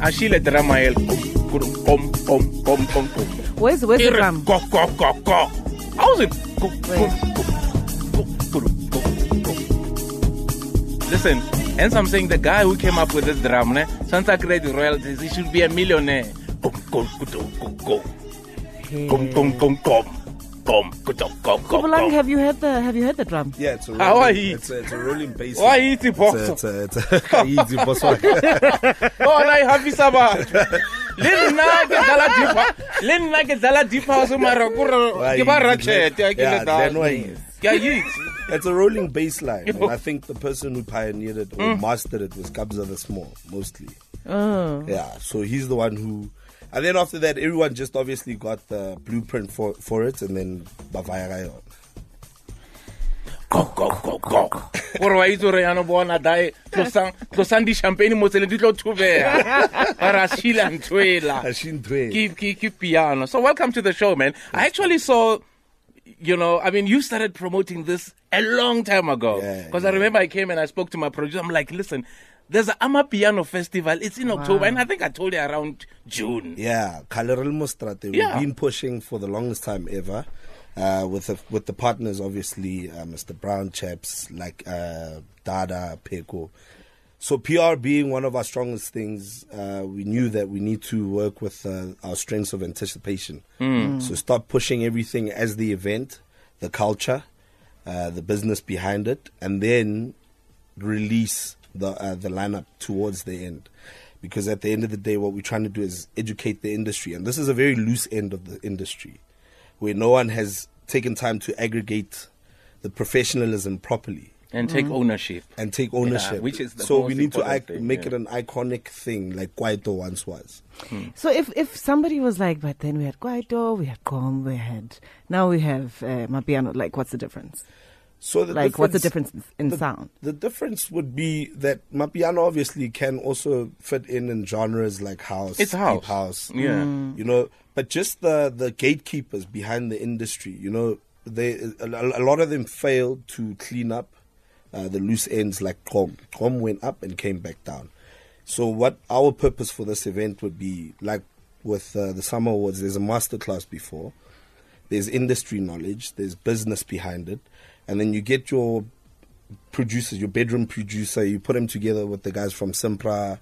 Así trama a él. Com, com, com, com, Where's, where's the drum? Co, co, co, co. How's it? Co, co, Listen, and I'm saying the guy who came up with this drum, né? Santa Credit royalties, he should be a millionaire. Com, com, com, com, com. Com, com, com kom kom go go go go Kobulang, go have you heard the have you heard the drum? Yeah, it's a How rolling, are you? It's a, it's a rolling bass. why line. eat the It's box a, it's a, it's a, easy boss oh na ihafisa batho le nna ke dlala deep hou- le nna ke dlala deep house mara kore Why ke ba you- ratchet ke le then why dance you- ke a itse It's a rolling bass line. And I think the person who pioneered it or Mm. mastered it was Kabza De Small, mostly. Oh. Yeah, so he's the one who. And then after that, everyone just obviously got the blueprint for, for it, and then Bavaya Rayon. go go go go. Gore wa itse gore yana bona dae tlosang tlosang di-champagne mo tseleng di tlo thubega ba re a shila nthoela Ashintwe. ke ke- ke piano. So welcome to the show man. I actually saw you know i mean you started promoting this a long time ago Yeah, because i remember i came and i spoke to my producer i'm like listen there's a ama piano festival it's in october and i think i told you around june Yeah, Kaleril Mostrate. Yeah. We've been pushing for the longest time ever. Uh, with the with the partners, obviously, uh, Mr. Brown chaps like uh, Dada Peko. So PR being one of our strongest things, uh, we knew that we need to work with uh, our strengths of anticipation. So start pushing everything as the event, the culture, uh, the business behind it, and then release the uh, the lineup towards the end. Because at the end of the day, what we're trying to do is educate the industry, and this is a very loose end of the industry, where no one has taken time to aggregate the professionalism properly and take mm-hmm. ownership and take ownership. which is the so we need to important ic- thing, make yeah. it an iconic thing, like Kwaito once was. Hmm. So if if somebody was like, but then we had Kwaito, we had Com, we had now we have uh, Mapiano. Like, what's the difference? So the Like, what's the difference in the, sound? The difference would be that Mapiano obviously can also fit in in genres like house, It's deep house. house, Yeah. You mm. know, but just the the gatekeepers behind the industry, you know, they a, a lot of them failed to clean up uh, the loose ends like Com. Com went up and came back down. So what our purpose for this event would be like with uh, the SAMA awards. There's a masterclass before there's industry knowledge, there's business behind it, and then you get your producers, your bedroom producer, you put him together with the guys from SAMPRA,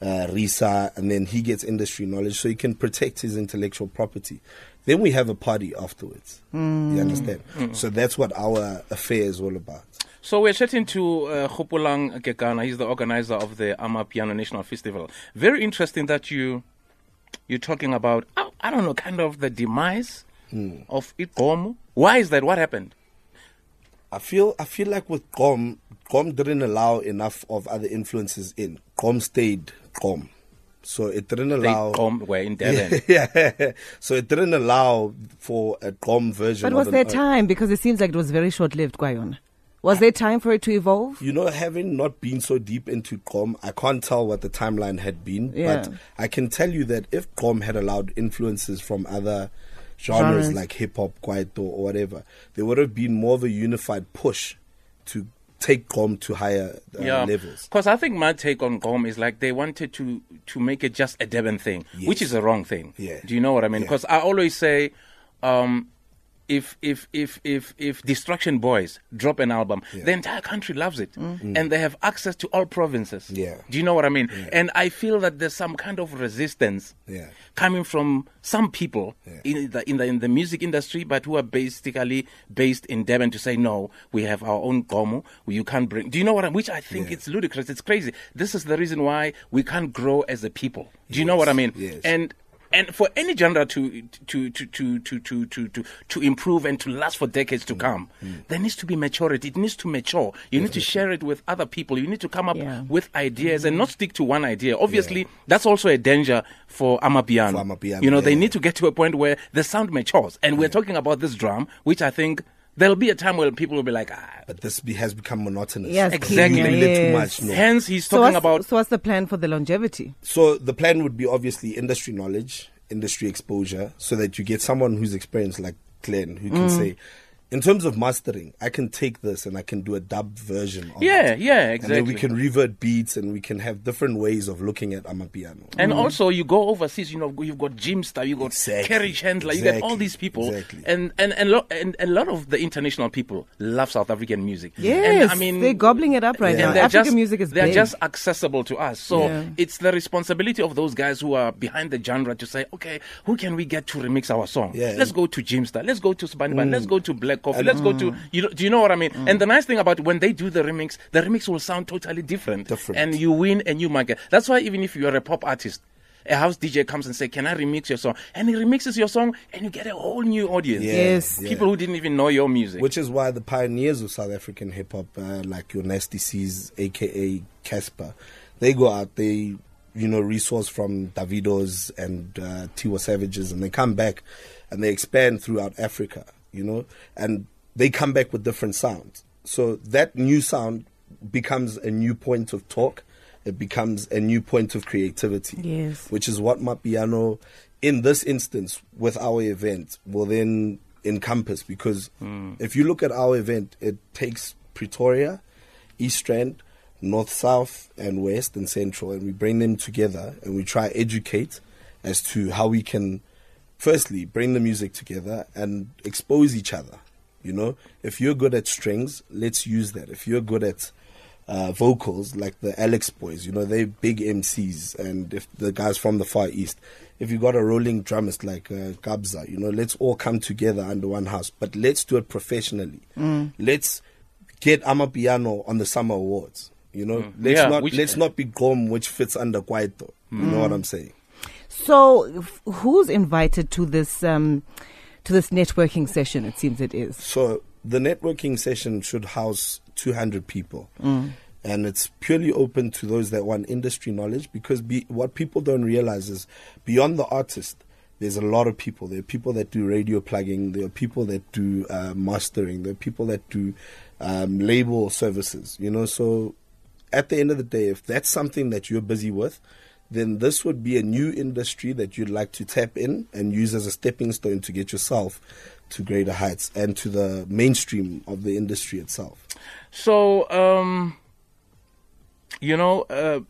uh, RiSA, and then he gets industry knowledge so he can protect his intellectual property. Then we have a party afterwards. You understand? So that's what our affair is all about. So we're chatting to uh, Kgopolang Kekana. He's the organizer of the Ama Piano National Festival. Very interesting that you you're talking about. I, I don't know, kind of the demise of Ikomo. Why is that? What happened? I feel I feel like with Gqom, Gqom didn't allow enough of other influences in. Gqom stayed Gqom. So it didn't They allow come were in Durban. yeah. So it didn't allow for a Gqom version But of was an- there time? Because it seems like it was very short lived, Kwayon. Was there time for it to evolve? You know, having not been so deep into Gqom, I can't tell what the timeline had been. Yeah. But I can tell you that if Gqom had allowed influences from other genres, Genres. like hip hop, kwaito, or whatever, there would have been more of a unified push to take Gqom to higher uh, yeah, levels. because I think my take on Gqom is like they wanted to to make it just a Durban thing, which is a wrong thing. Yeah. Do you know what I mean? Yeah. Because I always say, um, if if if if if Distruction Boyz drop an album, Yeah. the entire country loves it, mm. Mm. Mm. and they have access to all provinces. Yeah. Do you know what I mean? And I feel that there's some kind of resistance Yeah. coming from some people Yeah. in the in the in the music industry, but who are basically based in Durban to say no, we have our own Gomo. You can't bring. Do you know what I? Which I think Yeah. it's ludicrous. It's crazy. This is the reason why we can't grow as a people. Do you know what I mean? Yes. And and for any genre to to to to to to to to, to improve and to last for decades Mm. to come, mm. there needs to be maturity. It needs to mature. You need to share it with other people. You need to come up Yeah. with ideas and not mm. stick to one idea. Obviously, that's also a danger for Amapiano. For Amapiano, you know, they need to get to a point where the sound matures. And we're mm. talking about this drum, which I think there'll be a time where people will be like, ah. But this be, has become monotonous. Yes, Exactly. Kenya, Really too much. No. Hence, he's So talking what's, about so what's the plan for the longevity? So the plan would be obviously industry knowledge, industry exposure, so that you get someone who's experienced like Glenn who can say, in terms of mastering, I can take this and I can do a dubbed version. Of Yeah, it. yeah, And then we can revert beats and we can have different ways of looking at Amapiano. And mm. also, you go overseas. You know, you've got Jimpster, you've got Exactly. Kerri Chandler, you got all these people, Exactly. and and and, lo- and and a lot of the international people love South African music. Yes, and, I mean they're gobbling it up right Yeah. now. African just, music is they're big. just accessible to us. So Yeah. it's the responsibility of those guys who are behind the genre to say, okay, who can we get to remix our song? Yeah. Let's go to Jimpster, let's go to Spanban, let's mm. go to Black Coffee, let's go to you. Know, do you know what I mean? And the nice thing about when they do the remix, the remix will sound totally different, Different. and you win a new market. That's why even if you are a pop artist. A house DJ comes and say, "Can I remix your song?" And he remixes your song, and you get a whole new audience. Yeah, Yes. yeah. People who didn't even know your music. Which is why the pioneers of South African hip hop, uh, like your Nasty C's, aka Cassper, they go out, they, you know, resource from Davidos and uh, Tiwa Savages, and they come back and they expand throughout Africa, you know, and they come back with different sounds. So that new sound becomes a new point of talk. It becomes a new point of creativity. Yes. Which is what Mapiano, in this instance, with our event, will then encompass. Because hmm. if you look at our event, it takes Pretoria, East Rand, North, South, and West and Central, and we bring them together and we try educate as to how we can, firstly, bring the music together and expose each other. You know, if you're good at strings, let's use that. If you're good at uh, vocals, like the Alex boys, you know, they're big MCs, and if the guys from the Far East, if you got a rolling drummist like uh, Gabza, you know, let's all come together under one house, but let's do it professionally. Let's get Amapiano on the SAMA Awards. You know, let's Yeah, not let's not be Gqom, which fits under Kwaito. You know what I'm saying? So, f- who's invited to this um, to this networking session? It seems it is. So the networking session should house 200 people. And it's purely open to those that want industry knowledge because be, what people don't realize is beyond the artist, there's a lot of people. There are people that do radio plugging, there are people that do uh, mastering, there are people that do um, label services, you know. So at the end of the day, if that's something that you're busy with, then this would be a new industry that you'd like to tap in and use as a stepping stone to get yourself to greater heights and to the mainstream of the industry itself. So, um, you know, uh,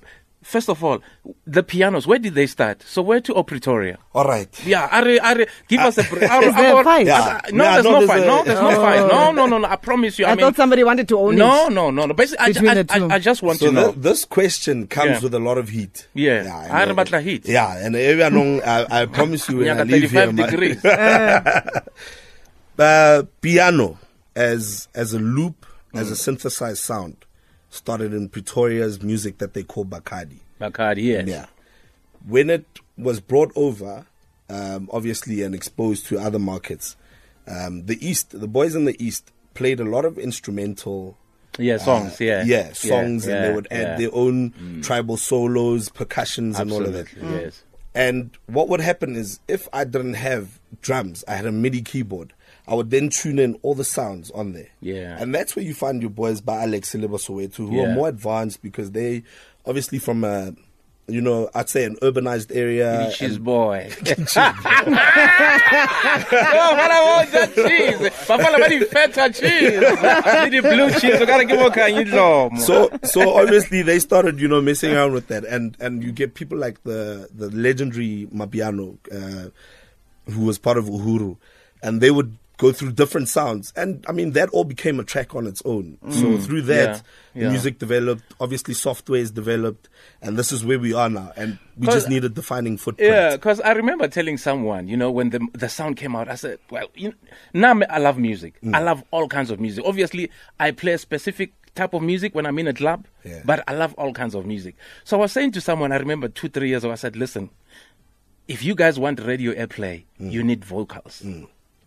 first of all, the pianos, where did they start? So, where to Pretoria? All right. Yeah, are, are, give us a. Are, Is there a fight? Yeah. No, Yeah, there's no, no, fight. a- no, there's no Oh. fight. No, no, no, no. I promise you. I, I, mean, thought somebody wanted to own no, it. no, no, no. Basically, I, I. I, I just want So to know. th- this question comes Yeah. with a lot of heat. Yeah. and, I remember the heat. Yeah, and everyone, I, I promise you, when I Nyaka leave here, 35 my- degrees. uh, piano as as a loop, as a synthesized sound, started in Pretoria's music that they call Bacardi. Bacardi, yes. Yeah. When it was brought over, um, obviously, and exposed to other markets, um, the East, the boys in the East played a lot of instrumental. Yeah, songs, uh, yeah. yeah, songs, and they would add yeah. Mm. their own tribal solos, percussions, and all of that. Yes. And what would happen is if I didn't have drums, I had a MIDI keyboard. I would then tune in all the sounds on there. Yeah. And that's where you find your boys by Alex Soweto, who Yeah. are more advanced because they obviously from a you know, I'd say an urbanized area. cheese and- boy. no, but I want that cheese. Bafana bani feta cheese. I Need the blue cheese. I gotta give more kanyidlomo. so so obviously they started you know messing around with that and and you get people like the the legendary Mapiano uh, who was part of Uhuru and they would go through different sounds and I mean that all became a track on its own so through that Mm. Yeah, yeah. music developed obviously software is developed and this is where we are now and we just need a defining footprint Yeah, because I remember telling someone, you know, when the the sound came out, I said, "Well, you know, now I love music. Mm. I love all kinds of music. Obviously, I play a specific type of music when I'm in a club, Yeah. but I love all kinds of music." So I was saying to someone, I remember two, three years ago, I said, "Listen, if you guys want radio airplay, Mm. you need vocals."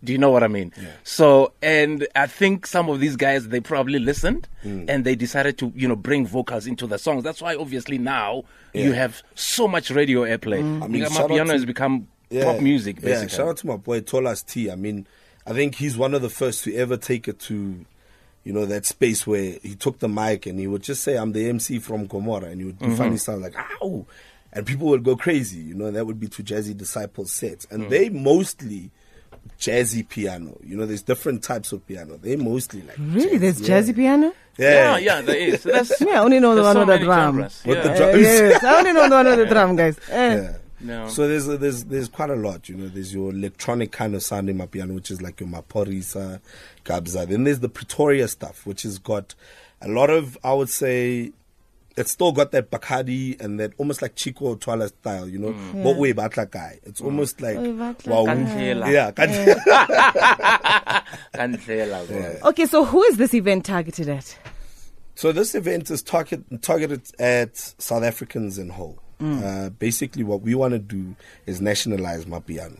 Do you know what I mean? So, and I think some of these guys they probably listened Mm. and they decided to, you know, bring vocals into the songs. That's why, obviously, now you have so much radio airplay. I mean, Because shout out Mapiano to- has become pop music, Yeah, basically. shout out to my boy Tolas T. I mean, I think he's one of the first to ever take it to, you know, that space where he took the mic and he would just say, "I'm the MC from Gomorrah," and he would do Mm-hmm. funny like "ow," and people would go crazy. You know, that would be to JazziDisciples sets, Mm. and they mostly jazzy piano. You know, there's different types of piano. They're mostly like Really? jazz. There's jazzy piano? Yeah, yeah, there is. That's, Yeah, I only know the one so with the many drum. genres. With yeah. the Uh, yes, I only know the one with the drum, guys. Eh. Yeah. No. So there's there's there's quite a lot, you know. There's your electronic kind of sound in my piano, which is like your Maphorisa, Gabza. Then there's the Pretoria stuff, which has got a lot of, I would say, it's still got that Bacardi and that almost like Chicco Twala style, you know. Mm. What way batla guy? It's almost like Oy, batla wow, guy. yeah, kan- Kandlela, bro. Okay, so who is this event targeted at? So this event is target, targeted at South Africans in whole. Mm. Uh, basically, what we want to do is nationalize Mapiano.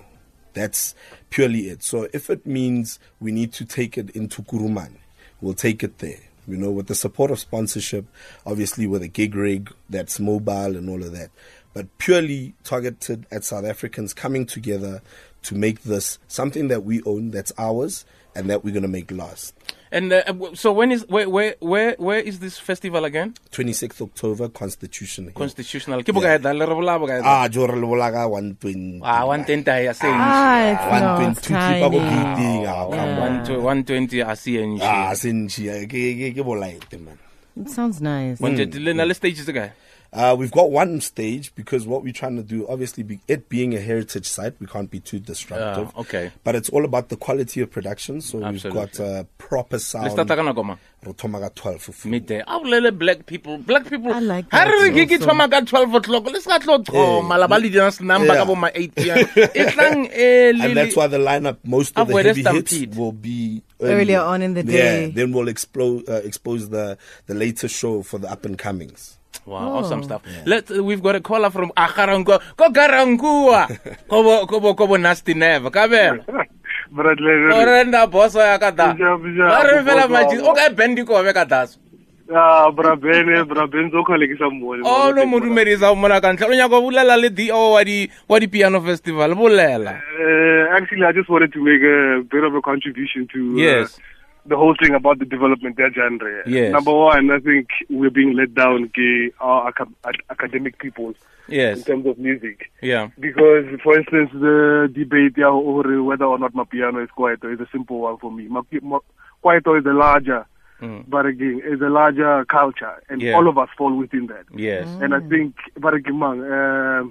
That's purely it. So if it means we need to take it into Kuruman, we'll take it there. You know, with the support of sponsorship, obviously with a gig rig that's mobile and all of that. But purely targeted at South Africans coming together to make this something that we own, that's ours, and that we're going to make last. And uh, so when is where where where where is this festival again? 26th October, Constitution Hill. Constitutional. Ke bokae da le re bola bokae da? Ah, jo re le bolaga 120. Ah, 120 ya se Ah, it's not 122 klipa go tiny. gating. Ah, come on. 120 a se enje. Ah, sentši, eh, ke ke ke bolaete man. It sounds nice. Hmm. 120 le na le stages kae? Uh, we've got one stage because what we're trying to do, obviously, be, it being a heritage site, we can't be too disruptive. Ah, okay. But it's all about the quality of production. So we've got Absolutely. uh, proper Le sound. start ka nako ma? Re thoma ka 12 of Midday. A bolele black people. Black people. I like that re re ke ke also. thoma 12 o'clock. Le ska tlo thoma la ba le dina number Yeah. ka bo ma 8 pm. Tlang early. And that's why the lineup, most of the heavy hits will be Earlier on in the day. Yeah, then we'll explode, uh, expose the, the latest show for the up and comings. Wow, Oh. awesome stuff. Let uh, we've got a caller from Ga-Rankuwa. Ko Garankua. Kobo kobo kobo nasty never. Ka bela. Bradley, Orenda boso ya ka da. Bija, bija, Ba re fela boso maji. wa- O ka bendi ko be ka daso. ah, Brabene, Brabene, zo khale ke sa mmone. O no mo dumedisa o mona ka ntlha. O nyaka go bolela le DO wa di wa di piano festival. Bolela. Uh, actually, I just wanted to make a bit of a contribution to uh, Yes. The whole thing about the development of genre. Yes. Number one, I think we're being let down by our ac- academic people Yes. in terms of music. Yeah. Because, for instance, the debate yeah, over whether or not my piano is Kwaito is a simple one for me. Mapi- Ma- Kwaito is a larger, but again, is a larger culture, and Yeah. all of us fall within that. Yes. And I think, but again, man, uh,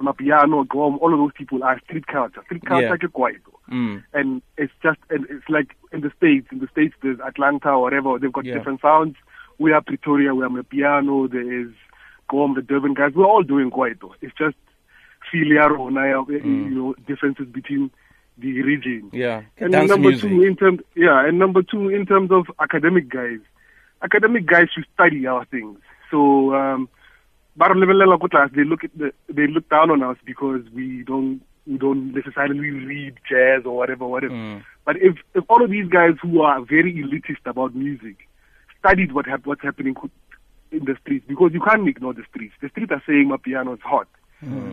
Mapiano, Gqom, all of those people are street culture. Street culture Yeah. is Kwaito. Mm. And it's just, and it's like in the States, in the States, there's Atlanta or whatever, they've got Yeah. different sounds. We are Pretoria, we are Mapiano, there is Gqom, the Durban guys, we're all doing Kwaito. It's just filia rona, you know, differences between the region. Yeah. And Dance number music. two, in terms, yeah, and number two, in terms of academic guys, academic guys should study our things. So, um, Bar Levelela class, they look at the, they look down on us because we don't we don't necessarily read jazz or whatever, whatever. Mm. But if if all of these guys who are very elitist about music studied what hap- what's happening in the streets, because you can't ignore the streets. The streets are saying my piano is hot.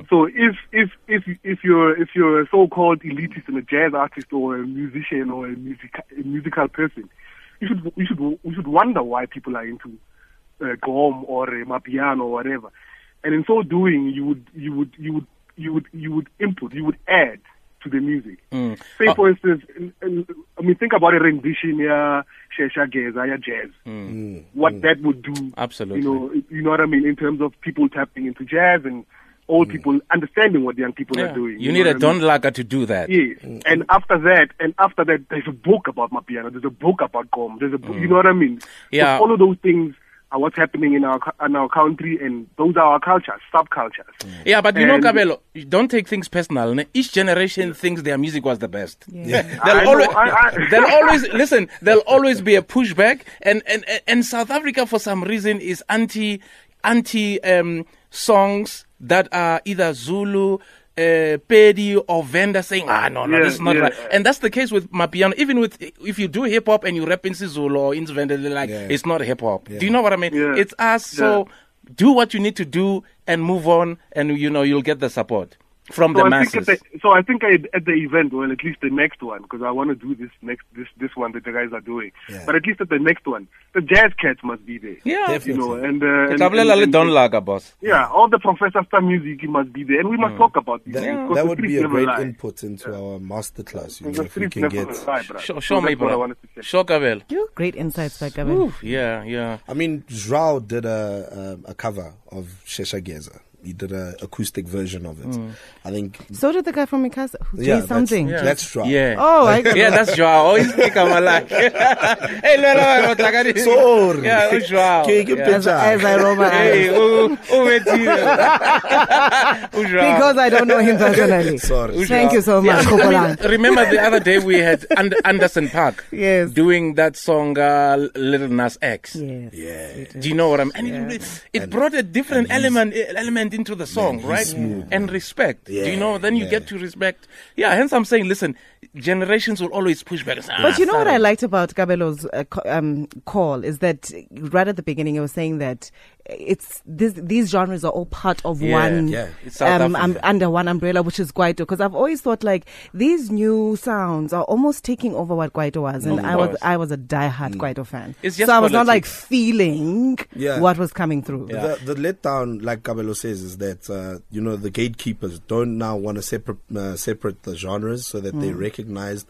So if if if if you're if you're a so-called elitist and a jazz artist or a musician or a music a musical person, you should you should you should wonder why people are into uh, gqom or uh, mapiano or whatever. And in so doing, you would you would you would you would you would input you would add to the music. Mm. Say Uh, for instance, in, in, I mean think about a rendition yeah, Shesha Geza, yeah, jazz. What that would do, Mm. Absolutely. You know, you know what I mean in terms of people tapping into jazz and old people understanding what young people Mm. Yeah. are doing. You know need a what I mean? Don Lager to do that. Yes, and after that, and after that, there's a book about Mapiano. There's a book about Gqom. There's a, book, you know what I mean? So Yeah. all of those things are what's happening in our in our country, and those are our cultures, subcultures. Yeah, but you know, And- Cabello, don't take things personal. ne? Each generation thinks their music was the best. Yeah. They'll I know, always, I- I- they'll always listen. There'll always be a pushback, and and and South Africa for some reason is anti anti um, songs that are either Zulu. Uh, Pedi or vendor saying, ah, no, no, Yeah, this is not yeah. right. And that's the case with Mapiano. Even with, if you do hip hop and you rap in Zulu or in Venda, they're like, Yeah. it's not hip hop. Do you know what I mean? It's us. So do what you need to do and move on, and you know, you'll get the support. From so the I think masses. at the, so I think I, at the event, well, at least the next one, because I want to do this next this this one that the guys are doing. Yeah. But at least at the next one, the jazz cats must be there. Yeah. You know, Definitely. and, uh, Ke and, tla bolela le and- Laga, boss. yeah, all the Professor Star music must be there, and we must talk about this. That, because that the would be a great lie. input into our masterclass. You know, if we can get. lie, bruh. Show, So me, that's what I bro. wanted to. Show Kabel. You great insights, by Gavin. Oof, yeah, yeah. I mean, Joao did a, a a cover of Shesha Geza. He did an acoustic version of it. I think. So did the guy from Mi Casa, who Yeah, something. That's, that's Joao. Yeah. Oh, I yeah, that's Joao. Oh, he's Kama like. Hey, di- Sorry. Yeah, oh, Joao. Ke- ke Yeah. as, as I roll my Hey, eyes. oh, oh, Betty. Oh, Joao. Because I don't know him personally. Sorry. Thank you so much, Yeah, I mean, remember the other day we had And- Anderson Park Yes. doing that song uh, Little Nas X. Yes. Yeah. Do you know what I'm? And it, it brought a different element element into the song, right? And respect. Do you know? Then you yeah. get to respect. Yeah. Hence, I'm saying, listen, generations will always push back. and say, But "Ah, you know what I sorry." liked about Gabelo's uh, um, call is that right at the beginning he was saying that it's this, these genres are all part of Yeah, one yeah. It's um, um, under one umbrella, which is Kwaito. Because I've always thought like these new sounds are almost taking over what Kwaito was, and Of I was course. I was a diehard Kwaito fan. It's just so I was not like feeling Yeah. what was coming through. Yeah. The, the letdown, like Cabello says, is that uh, you know the gatekeepers don't now want to separate uh, separate the genres so that they're recognized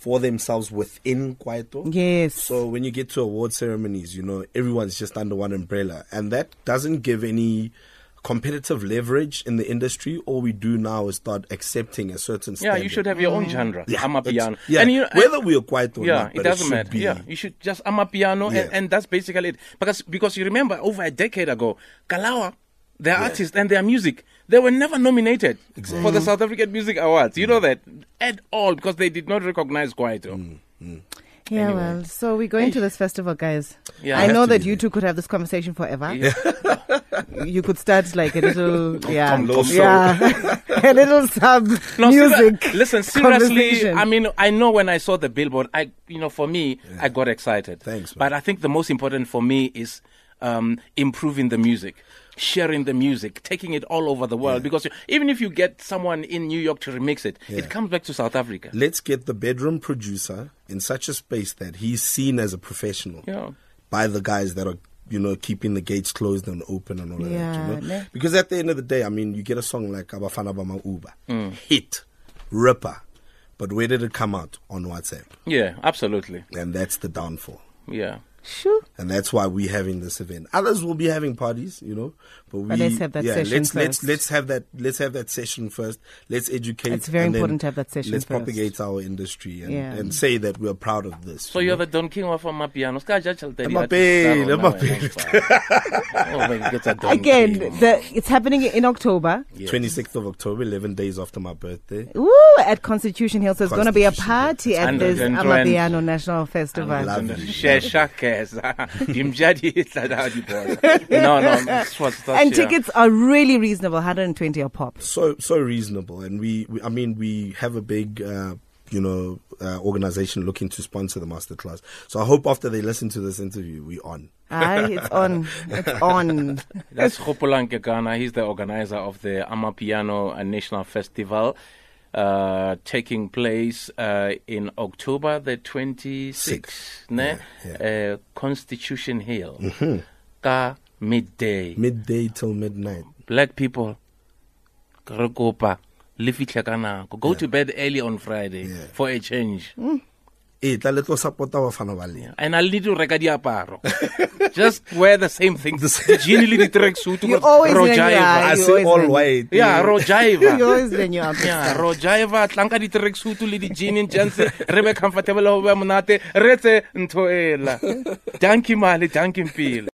for themselves within Kwaito. Yes. So when you get to award ceremonies, you know everyone's just under one umbrella, and that doesn't give any competitive leverage in the industry. All we do now is start accepting a certain Yeah, standard. you should have your own mm. genre. Yeah, I'm a it's- piano. Yeah, And you, whether we are quiet or yeah, not, it doesn't should matter. Be, Yeah, you should just I'm a piano, Yeah. and, and that's basically it. Because because you remember over a decade ago, Kalawa, their artists and their music, they were never nominated for the South African Music Awards. You know that at all because they did not recognize Kwaito. Mm. Yeah, Anyway. well, so we're going to this festival, guys. Yeah. I Have know that you there. two could have this conversation forever. Yeah. You could start like a little, yeah, Tom Loso. yeah, a little sub No, music. seri- listen, seriously. I mean, I know when I saw the billboard, I, you know, for me, I got excited. Thanks, man. But I think the most important for me is um, improving the music, sharing the music, taking it all over the world. Because even if you get someone in New York to remix it, Yeah. it comes back to South Africa. Let's get the bedroom producer in such a space that he's seen as a professional Yeah. by the guys that are, you know, keeping the gates closed and open and all of Yeah, that. You know? Because at the end of the day, I mean, you get a song like Abafana Bama Uba, Mm. hit, ripper, but where did it come out? On WhatsApp. Yeah, absolutely. And that's the downfall. Yeah. Shoo. And that's why we're having this event. Others will be having parties, you know, but we But let's have that yeah, session let's, let's first. let's have that let's have that session first. Let's educate. It's very and important to have that session Let's first. propagate our industry and, Yeah. and say that we're proud of this. So you you're know? the Don King of Amapiano. Ska ja tjhelete di Ama artist pele, tsa rona ama wena, mpa. Oh, my, get a Don Again, the, it's happening in October. 26th of October, 11 days after my birthday. Ooh, at Constitution Hill. So it's going to be a party at this and- Amapiano National Festival. Lovely. Shesha kesa. Dimjadi tlada. No, no, that's what's that's And yeah. tickets are really reasonable, 120 a pop. So so reasonable, and we, we I mean we have a big. Uh, you know, uh, organization looking to sponsor the masterclass. So I hope after they listen to this interview, we on. Aye, it's on. It's on. That's Kgopolang Kekana. He's the organizer of the Amapiano National Festival, uh, taking place uh, in October the 26th, Six. ne? Yeah, Uh, Constitution Hill, ka midday. Midday till midnight. Black people, re kopa le fitlhe ka nako. Go to bed early on Friday Yeah. for a change. Eh, tla le tlo support-a Bafana Bafana. And I'll need to reka diaparo. Just wear the same thing. The jean le di-tracksuit, You always ro wear your jive. eye. I you say always all win. white. Yeah, ro jive. You always then you up. Yeah, ro jive tlanka di tracksuit le di jean ntse re be comfortable ho be monate re tse ntho ela. Danki male, danki mpile.